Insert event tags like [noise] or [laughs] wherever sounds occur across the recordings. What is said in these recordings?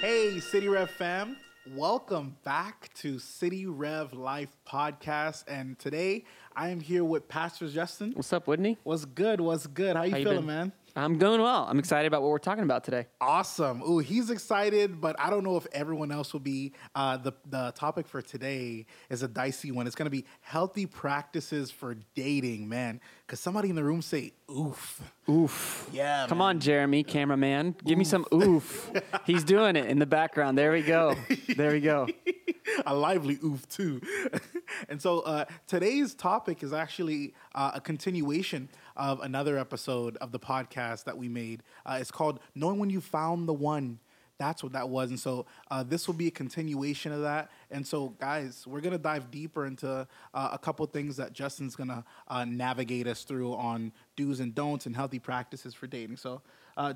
Hey, City Rev fam. Welcome back to City Rev Life Podcast. And today I am here with Pastor Justin. What's up, Whitney? What's good? What's good? How you How you feeling, man? I'm doing well. I'm excited about what we're talking about today. Awesome. Ooh, he's excited, but I don't know if everyone else will be. Uh, the the topic for today is a dicey one. It's going to be healthy practices for dating, man. Because somebody in the room say, "Oof." Oof. Yeah. Come man. on, Jeremy, cameraman. Give me some oof. He's doing it in the background. There we go. There we go. [laughs] [laughs] a lively oof too. [laughs] and so uh, today's topic is actually uh, a continuation of another episode of the podcast that we made. Uh, it's called "Knowing When You Found the One." That's what that was, and so uh, this will be a continuation of that. And so, guys, we're gonna dive deeper into uh, a couple things that Justin's gonna uh, navigate us through on do's and don'ts and healthy practices for dating. So,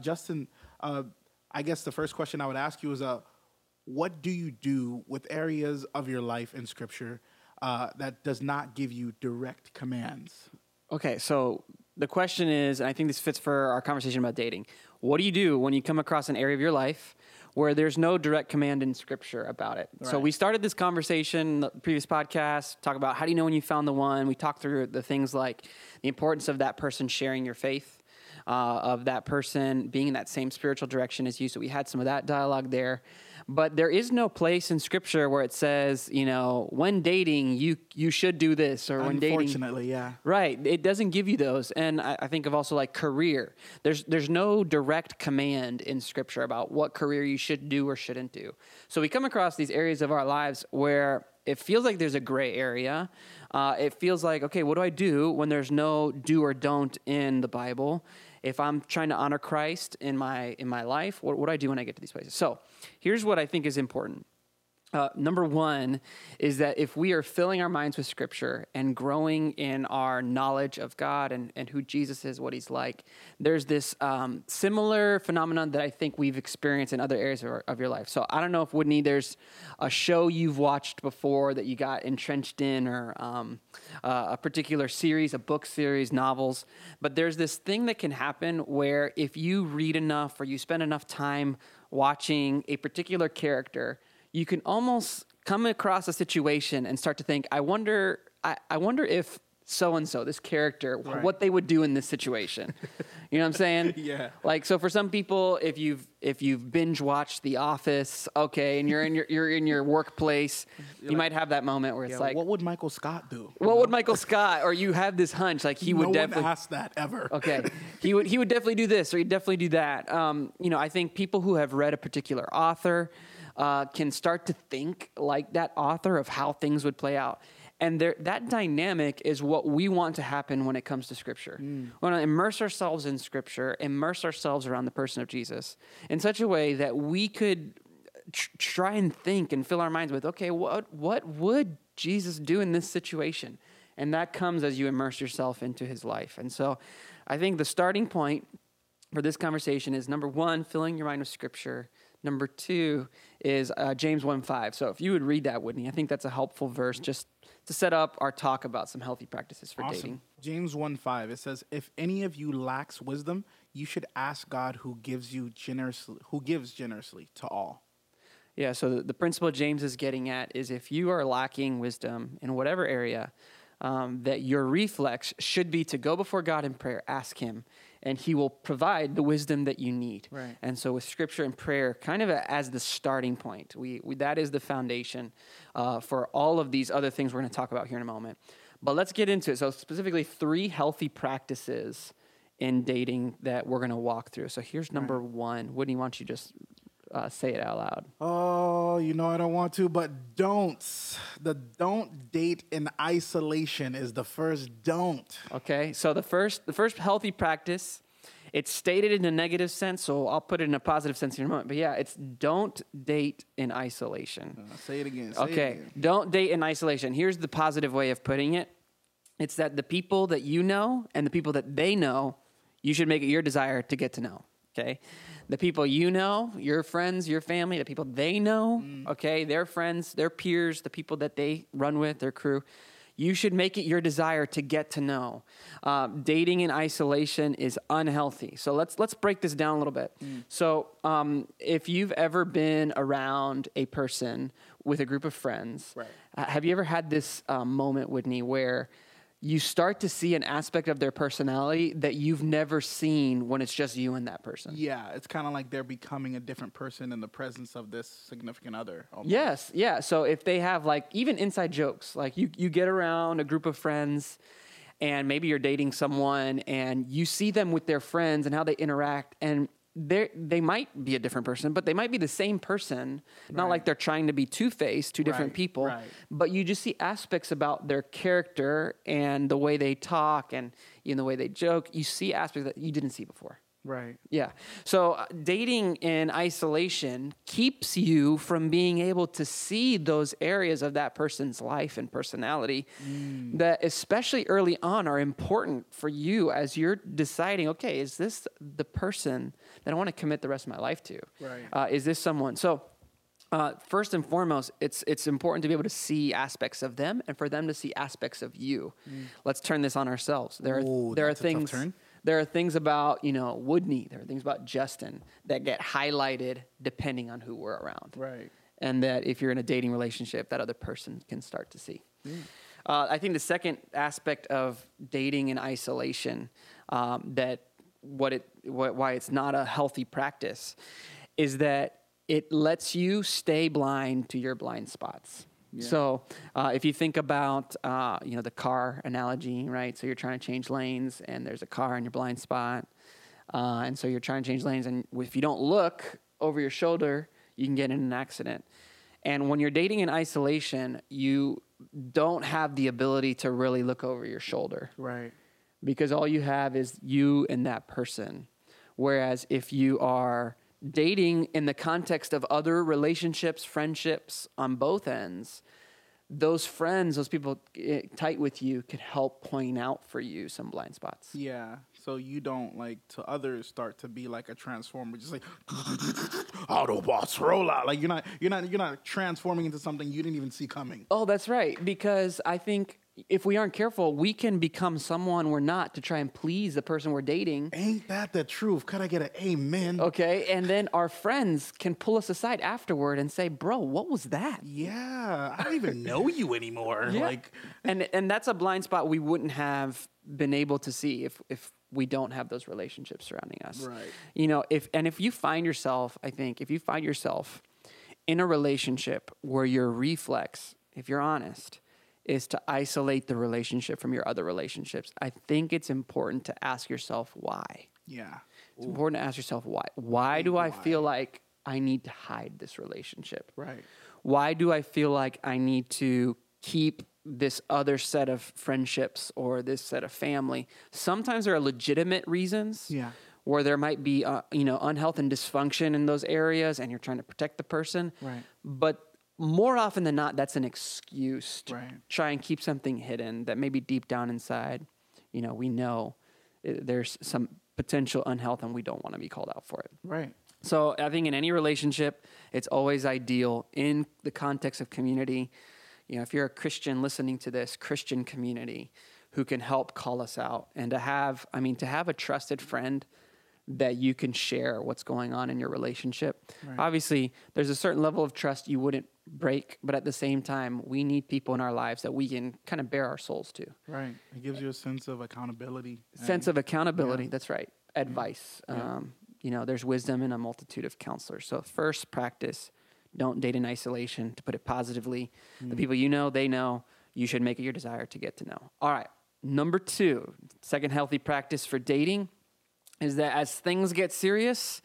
Justin, I guess the first question I would ask you is, uh, what do you do with areas of your life in scripture uh, that does not give you direct commands Okay, so the question is, and I think this fits for our conversation about dating. What do you do when you come across an area of your life where there's no direct command in scripture about it? So we started this conversation, in the previous podcast, talk about how do you know when you found the one? We talked through the things like the importance of that person sharing your faith, uh, of that person being in that same spiritual direction as you. So we had some of that dialogue there. But there is no place in scripture where it says, you know, when dating, you you should do this, or when dating, unfortunately yeah Right. It doesn't give you those. And I, I think of also like career. There's there's no direct command in scripture about what career you should do or shouldn't do. So we come across these areas of our lives where it feels like there's a gray area. Uh, it feels like, okay, what do I do when there's no do or don't in the Bible? If I'm trying to honor Christ in my in my life, what, what do I do when I get to these places? So here's what I think is important. Uh, number one is that if we are filling our minds with scripture and growing in our knowledge of God and, and who Jesus is, what he's like, there's this um, similar phenomenon that I think we've experienced in other areas of, our, of your life. So I don't know if, Whitney, there's a show you've watched before that you got entrenched in or um, uh, a particular series, a book series, novels, but there's this thing that can happen where if you read enough or you spend enough time watching a particular character, you can almost come across a situation and start to think, I wonder, I, I wonder if so and so, this character, Right. what they would do in this situation. [laughs] you know what I'm saying? [laughs] Yeah. Like so for some people, if you've if you've binge watched The Office, okay, and you're in your you're in your workplace, [laughs] you might have that moment where it's yeah, like, what would michael scott do what would Michael Scott or you have this hunch like he would definitely asked that ever okay he would he would definitely do this or he'd definitely do that um, you know i think people who have read a particular author uh, can start to think like that author of how things would play out. And there, that dynamic is what we want to happen when it comes to scripture. We want to immerse ourselves in scripture immerse ourselves around the person of jesus in such a way that we could tr- try and think and fill our minds with okay what what would jesus do in this situation? And that comes as you immerse yourself into his life. And so i think the starting point for this conversation is number one filling your mind with scripture number two is uh, james 1 5 so if you would read that whitney i think that's a helpful verse just to set up our talk about some healthy practices for awesome. dating. James 1 5 it says if any of you lacks wisdom you should ask god who gives you generously who gives generously to all. Yeah, so the, the principle James is getting at is if you are lacking wisdom in whatever area, um, that your reflex should be to go before God in prayer, ask Him, and He will provide the wisdom that you need. Right. And so, with Scripture and prayer, kind of a, as the starting point, we, we that is the foundation uh, for all of these other things we're going to talk about here in a moment. But let's get into it. So, specifically, three healthy practices in dating that we're going to walk through. So, here's number one. Whitney, why don't you just uh, say it out loud? Oh, you know I don't want to, but don'ts. The don't date in isolation is the first don't. Okay, so the first the first healthy practice, it's stated in a negative sense, so I'll put it in a positive sense in a moment. But yeah, it's don't date in isolation. Uh, say it again. Say It Okay, again. don't date in isolation. Here's the positive way of putting it. It's that the people that you know and the people that they know, you should make it your desire to get to know. Okay, the people you know, your friends, your family, the people they know, okay, their friends, their peers, the people that they run with, their crew, you should make it your desire to get to know. Um, dating in isolation is unhealthy. So let's let's break this down a little bit. So um, if you've ever been around a person with a group of friends, Right. uh, have you ever had this um, moment, Whitney, where you start to see an aspect of their personality that you've never seen when it's just you and that person? Yeah, it's kind of like they're becoming a different person in the presence of this significant other. almost. Yes, yeah. So if they have like even inside jokes, like you you get around a group of friends and maybe you're dating someone and you see them with their friends and how they interact and they they might be a different person, but they might be the same person. Not like they're trying to be two faced, two different Right, people. right. But you just see aspects about their character and the way they talk and even the way they joke. You see aspects that you didn't see before. Right. Yeah. So uh, dating in isolation keeps you from being able to see those areas of that person's life and personality that, especially early on, are important for you as you're deciding okay, is this the person that I want to commit the rest of my life to? Right. Uh, is this someone? So, uh, first and foremost, it's it's important to be able to see aspects of them and for them to see aspects of you. Let's turn this on ourselves. There are Ooh, there are that's a tough things. There are things about you know Woodney. There are things about Justin that get highlighted depending on who we're around, Right. and that if you're in a dating relationship, that other person can start to see. Uh, I think the second aspect of dating in isolation um, that what it what, why it's not a healthy practice is that it lets you stay blind to your blind spots. So uh, if you think about uh, you know the car analogy, right? So you're trying to change lanes, and there's a car in your blind spot, uh, and so you're trying to change lanes, and if you don't look over your shoulder, you can get in an accident. And when you're dating in isolation, you don't have the ability to really look over your shoulder Right. because all you have is you and that person. Whereas if you are dating in the context of other relationships, friendships on both ends, those friends, those people eh, tight with you, could help point out for you some blind spots. Yeah. So you don't like to others start to be like a transformer, just like [laughs] Autobots roll out. Like you're not you're not you're not transforming into something you didn't even see coming. Oh, that's right. Because I think if we aren't careful, we can become someone we're not to try and please the person we're dating. Ain't that the truth? Could I get an amen? Okay. And then our friends can pull us aside afterward and say, bro, what was that? Yeah, I don't even know you anymore. [laughs] Yeah. Like, and and that's a blind spot we wouldn't have been able to see if if we don't have those relationships surrounding us. Right. You know, if and if you find yourself, I think, if you find yourself in a relationship where your reflex, if you're honest, is to isolate the relationship from your other relationships, I think it's important to ask yourself why. yeah, It's important to ask yourself why. Why do I feel like I need to hide this relationship? right. why do I feel like I need to keep this other set of friendships or this set of family? Sometimes there are legitimate reasons. Yeah. Where there might be, uh, you know, unhealth and dysfunction in those areas, and you're trying to protect the person. Right. But more often than not, that's an excuse to Right. try and keep something hidden that maybe deep down inside, you know, we know uh, there's some potential unhealth, and we don't want to be called out for it. Right. So I think in any relationship, it's always ideal in the context of community. You know, if you're a Christian listening to this, Christian community who can help call us out and to have, I mean, to have a trusted friend that you can share what's going on in your relationship. Obviously, there's a certain level of trust you wouldn't break, but at the same time, we need people in our lives that we can kind of bear our souls to. Right. It gives you a sense of accountability. sense of accountability. That's right. Advice. Um, you know, there's wisdom in a multitude of counselors. So first practice, don't date in isolation. To put it positively, the people you know, they know. You should make it your desire to get to know. All right. Number two, second healthy practice for dating is that as things get serious,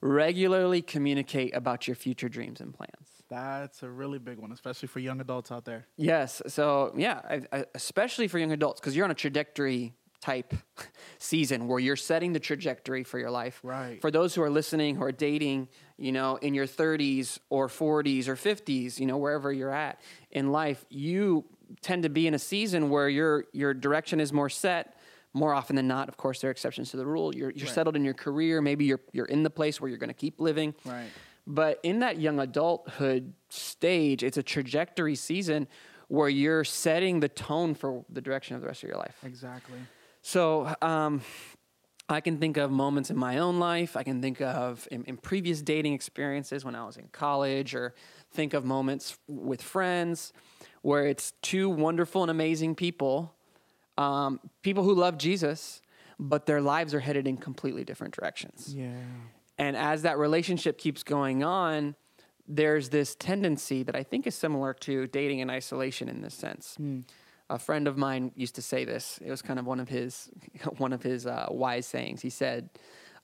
regularly communicate about your future dreams and plans. That's a really big one, especially for young adults out there. Yes. So yeah, I, I, especially for young adults, because you're on a trajectory type [laughs] season where you're setting the trajectory for your life. Right. For those who are listening, who are dating, you know, in your 30s or 40s or 50s, you know, wherever you're at in life, you tend to be in a season where your your direction is more set. More often than not, of course, there are exceptions to the rule. You're you're settled in your career. Maybe you're you're in the place where you're going to keep living. Right. But in that young adulthood stage, it's a trajectory season where you're setting the tone for the direction of the rest of your life. Exactly. So um, I can think of moments in my own life. I can think of in, in, previous dating experiences when I was in college, or think of moments with friends where it's two wonderful and amazing people, um, people who love Jesus, but their lives are headed in completely different directions. Yeah. And as that relationship keeps going on, there's this tendency that I think is similar to dating in isolation in this sense. Mm. A friend of mine used to say this. It was kind of one of his [laughs] one of his uh, wise sayings. He said,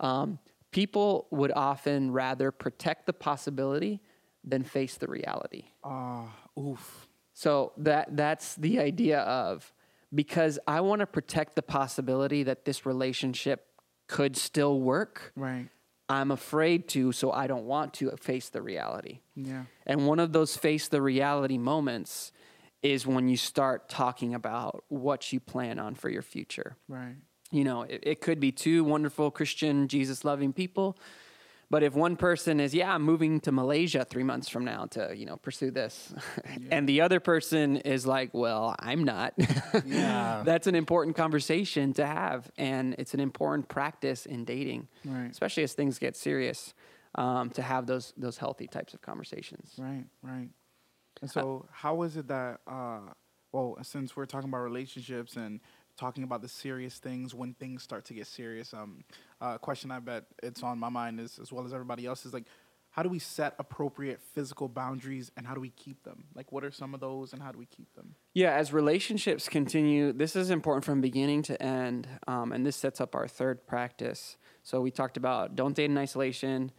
um, "People would often rather protect the possibility than face the reality." Ah, uh, oof. So that that's the idea of because I want to protect the possibility that this relationship could still work. Right. I'm afraid to, so I don't want to face the reality. Yeah. And one of those face the reality moments is when you start talking about what you plan on for your future. Right. You know, it, it could be two wonderful Christian, Jesus loving people but if one person is, yeah, I'm moving to Malaysia three months from now to, you know, pursue this, yeah. and the other person is like, well, I'm not. yeah. [laughs] That's an important conversation to have, and it's an important practice in dating, right. especially as things get serious, um, to have those those healthy types of conversations. Right, right. And so, uh, how is it that, uh, well, since we're talking about relationships and talking about the serious things when things start to get serious. Um, uh, question I bet it's on my mind is as well as everybody else is like, how do we set appropriate physical boundaries and how do we keep them? Like, what are some of those and how do we keep them? Yeah, as relationships continue, this is important from beginning to end, um, and this sets up our third practice. So we talked about don't date in isolation.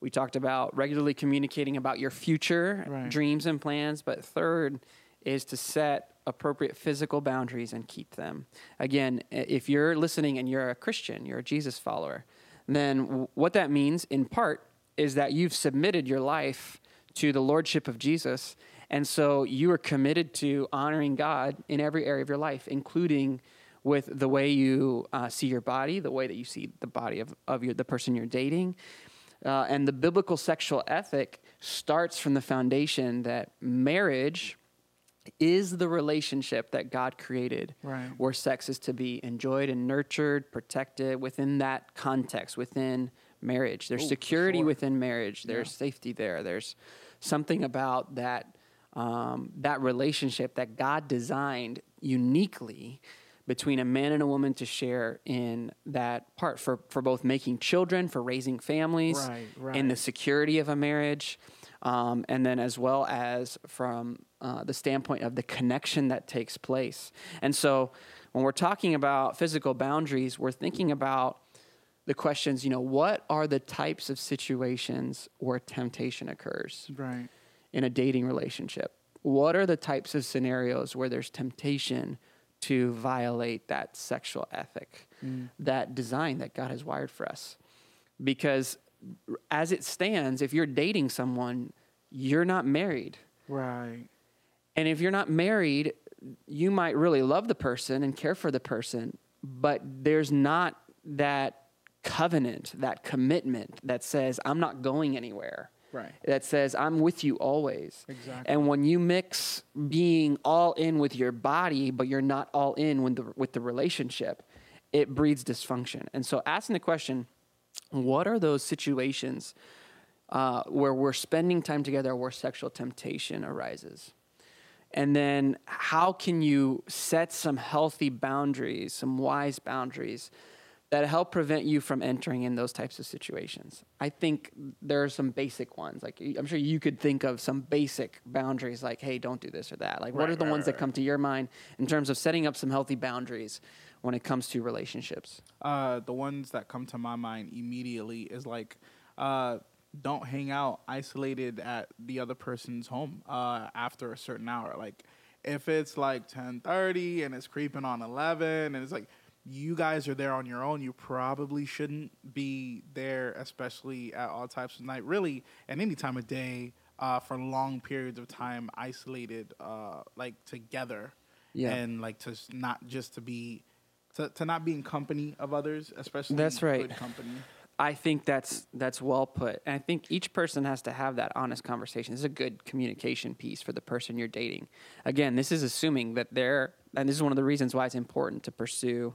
We talked about regularly communicating about your future right. dreams and plans, but third is to set appropriate physical boundaries and keep them. Again, if you're listening and you're a Christian, you're a Jesus follower, then what that means in part is that you've submitted your life to the lordship of Jesus. And so you are committed to honoring God in every area of your life, including with the way you uh, see your body, the way that you see the body of, of your, the person you're dating. Uh, and the biblical sexual ethic starts from the foundation that marriage is the relationship that God created, right. where sex is to be enjoyed and nurtured, protected within that context, within marriage. There's Ooh, security sure. within marriage. There's yeah. safety there. There's something about that um, that relationship that God designed uniquely between a man and a woman to share in that part for, for both making children, for raising families, right, right. in the security of a marriage um, and then as well as from uh, the standpoint of the connection that takes place. And so when we're talking about physical boundaries, we're thinking about the questions, you know, what are the types of situations where temptation occurs right. in a dating relationship? What are the types of scenarios where there's temptation to violate that sexual ethic, mm. that design that God has wired for us? Because as it stands, if you're dating someone, you're not married. Right. And if you're not married, you might really love the person and care for the person, but there's not that covenant, that commitment that says, I'm not going anywhere. Right. That says, I'm with you always. Exactly. And when you mix being all in with your body, but you're not all in with the, with the relationship, it breeds dysfunction. And so asking the question, what are those situations uh, where we're spending time together where sexual temptation arises? And then how can you set some healthy boundaries, some wise boundaries that help prevent you from entering in those types of situations? I think there are some basic ones. Like I'm sure you could think of some basic boundaries like, hey, don't do this or that. Like what are the right, ones right. that come to your mind in terms of setting up some healthy boundaries when it comes to relationships? Uh, the ones that come to my mind immediately is like, uh, don't hang out isolated at the other person's home uh, after a certain hour. Like, if it's like ten thirty and it's creeping on eleven, and it's like you guys are there on your own, you probably shouldn't be there, especially at all types of night. Really, at any time of day, uh, for long periods of time, isolated, uh, like together, yeah. and like to not just to be to, to not be in company of others, especially that's right. company. I think that's that's well put. And I think each person has to have that honest conversation. This is a good communication piece for the person you're dating. Again, this is assuming that they're and this is one of the reasons why it's important to pursue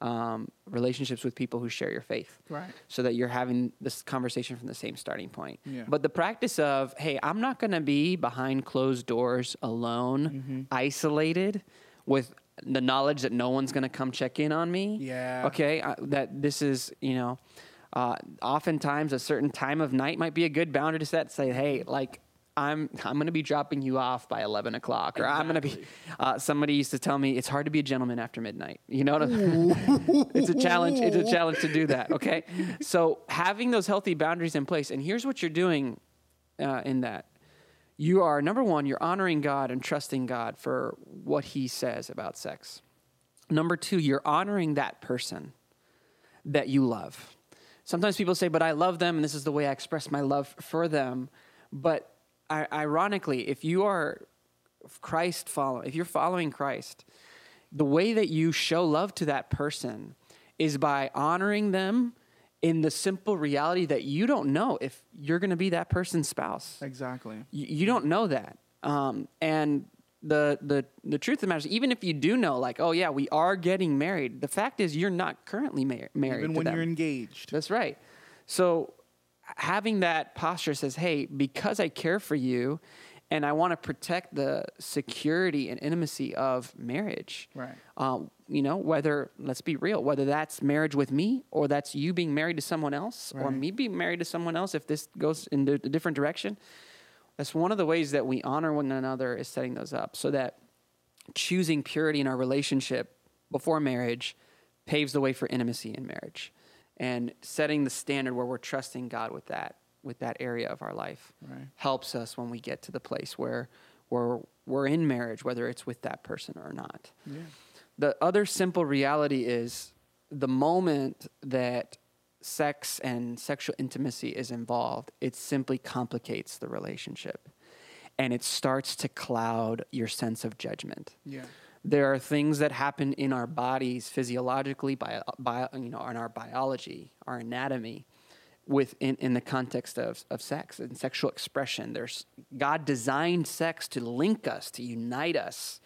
um, relationships with people who share your faith. Right. So that you're having this conversation from the same starting point. Yeah. But the practice of, hey, I'm not going to be behind closed doors alone, Mm-hmm. isolated with the knowledge that no one's going to come check in on me. Yeah. Okay. Uh, that this is, you know, uh, oftentimes a certain time of night might be a good boundary to set. Say, hey, like I'm I'm going to be dropping you off by eleven o'clock, or I'm going to be. Uh, somebody used to tell me it's hard to be a gentleman after midnight. You know what I mean? [laughs] it's a challenge. It's a [laughs] challenge to do that. Okay. So having those healthy boundaries in place, and here's what you're doing uh, in that. You are number one. You're honoring God and trusting God for what He says about sex. Number two, you're honoring that person that you love. Sometimes people say, but I love them, and this is the way I express my love for them. But ironically, if you are Christ follow, if you're following Christ, the way that you show love to that person is by honoring them in the simple reality that you don't know if you're going to be that person's spouse. Exactly. You, you don't know that. Um, and the, the, the truth of the matter is, even if you do know, like, oh, yeah, we are getting married, the fact is you're not currently mar- married. Even when them. you're engaged. That's right. So having that posture says, hey, because I care for you and I want to protect the security and intimacy of marriage. Right. Um, you know, whether, let's be real, whether that's marriage with me or that's you being married to someone else or me being married to someone else, if this goes in a different direction, that's one of the ways that we honor one another is setting those up so that choosing purity in our relationship before marriage paves the way for intimacy in marriage and setting the standard where we're trusting God with that with that area of our life Right. helps us when we get to the place where where we're in marriage whether it's with that person or not. Yeah. The other simple reality is the moment that sex and sexual intimacy is involved, it simply complicates the relationship. And it starts to cloud your sense of judgment. Yeah. There are things that happen in our bodies physiologically, bio, bio, you know, in our biology, our anatomy, within in the context of, of sex and sexual expression. There's God designed sex to link us, to unite us,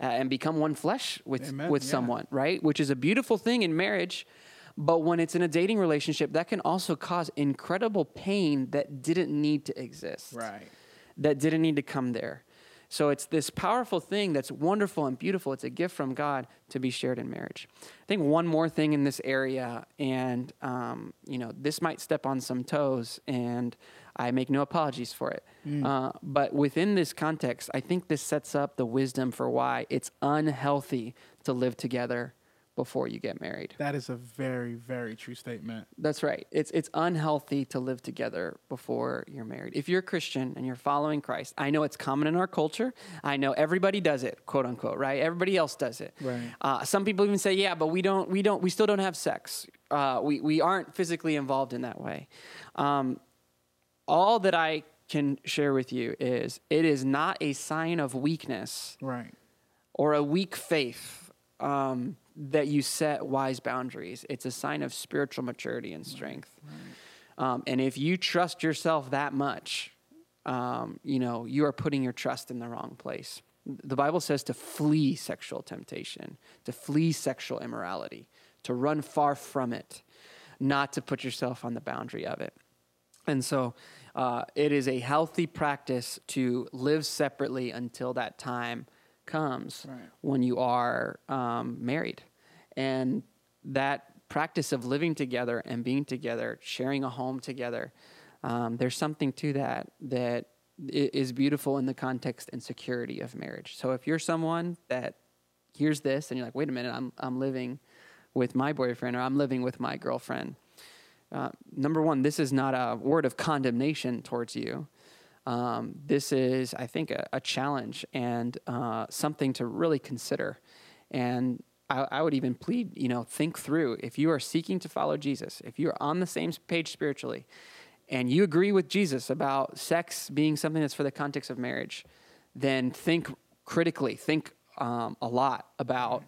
uh, and become one flesh with Amen, with yeah. someone, right? Which is a beautiful thing in marriage. But when it's in a dating relationship, that can also cause incredible pain that didn't need to exist Right. that didn't need to come there. So it's this powerful thing that's wonderful and beautiful. It's a gift from God to be shared in marriage. I think one more thing in this area, and um, you know, this might step on some toes, and I make no apologies for it. Uh, but within this context, I think this sets up the wisdom for why it's unhealthy to live together before you get married. That is a very, very true statement. That's right. It's it's unhealthy to live together before you're married. If you're a Christian and you're following Christ, I know it's common in our culture. I know everybody does it, quote unquote, right? Everybody else does it. Right. Uh, some people even say, yeah, but we don't, we don't, we still don't have sex. Uh, we we aren't physically involved in that way. Um, all that I can share with you is it is not a sign of weakness Right. or a weak faith um, that you set wise boundaries. It's a sign of spiritual maturity and strength. Um, and if you trust yourself that much, um, you know, you are putting your trust in the wrong place. The Bible says to flee sexual temptation, to flee sexual immorality, to run far from it, not to put yourself on the boundary of it. And so uh, it is a healthy practice to live separately until that time comes Right. when you are um, married. And that practice of living together and being together, sharing a home together, um, there's something to that that is beautiful in the context and security of marriage. So if you're someone that hears this and you're like, wait a minute, I'm, I'm living with my boyfriend or I'm living with my girlfriend. Uh, number one, this is not a word of condemnation towards you. Um, this is, I think, a, a challenge and uh, something to really consider. And I, I would even plead, you know, think through if you are seeking to follow Jesus, if you're on the same page spiritually, and you agree with Jesus about sex being something that's for the context of marriage, then think critically, think um, a lot about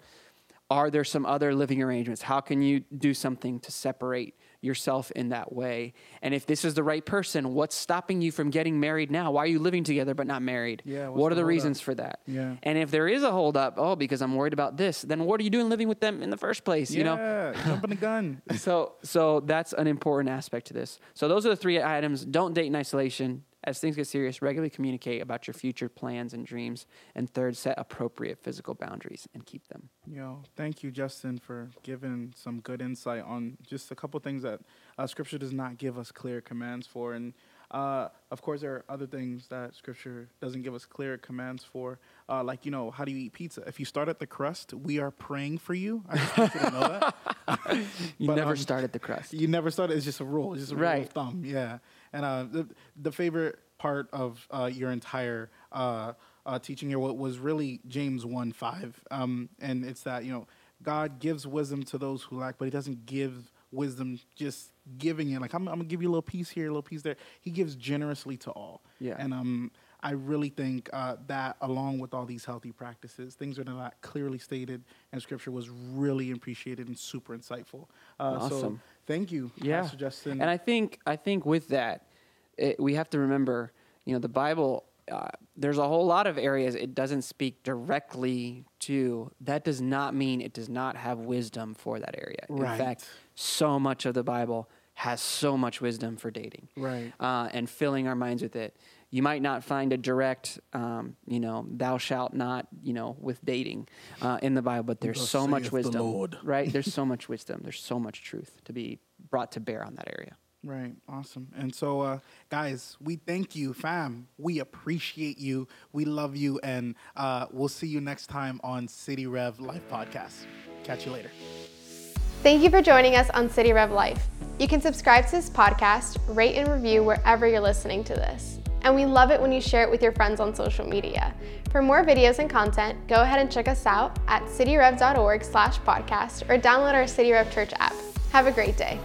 are there some other living arrangements? How can you do something to separate yourself in that way. And if this is the right person, what's stopping you from getting married now? Why are you living together but not married? Yeah, What are the the reasons for that? Yeah. And if there is a holdup, oh, because I'm worried about this, then what are you doing living with them in the first place? You know? Jumping the gun. [laughs] so so that's an important aspect to this. So those are the three items. Don't date in isolation. As things get serious, regularly communicate about your future plans and dreams. And third, set appropriate physical boundaries and keep them. Know, thank you, Justin, for giving some good insight on just a couple things that uh, Scripture does not give us clear commands for, and uh, of course, there are other things that Scripture doesn't give us clear commands for, uh, like you know, how do you eat pizza? If you start at the crust, we are praying for you. I just want you to know that. [laughs] You But, never um, started the crust. You never started. It's just a rule. It's just a rule Right. of thumb. Yeah. And uh, the the favorite part of uh, your entire uh, uh, teaching here was really James one five, um, and it's that you know God gives wisdom to those who lack, but He doesn't give wisdom just giving it. Like I'm, I'm gonna give you a little piece here, a little piece there. He gives generously to all. Yeah. And um, I really think uh, that, along with all these healthy practices, things that are not clearly stated in Scripture, was really appreciated and super insightful. Uh, So Awesome. Thank you, yeah. Pastor Justin. And I think I think with that, it, we have to remember, you know, the Bible. Uh, there's a whole lot of areas it doesn't speak directly to. That does not mean it does not have wisdom for that area. Right. In fact, so much of the Bible has so much wisdom for dating. Right. Uh, and filling our minds with it. You might not find a direct, um, you know, thou shalt not, you know, with dating uh, in the Bible, but there's Thus so much saith the wisdom, right? There's [laughs] so much wisdom. There's so much truth to be brought to bear on that area. Right. Awesome. And so, uh, guys, we thank you, fam. We appreciate you. We love you. And uh, we'll see you next time on City Rev Life Podcast. Catch you later. Thank you for joining us on City Rev Life. You can subscribe to this podcast, rate and review wherever you're listening to this. And we love it when you share it with your friends on social media. For more videos and content, go ahead and check us out at cityrev.org slash podcast or download our City Rev Church app. Have a great day.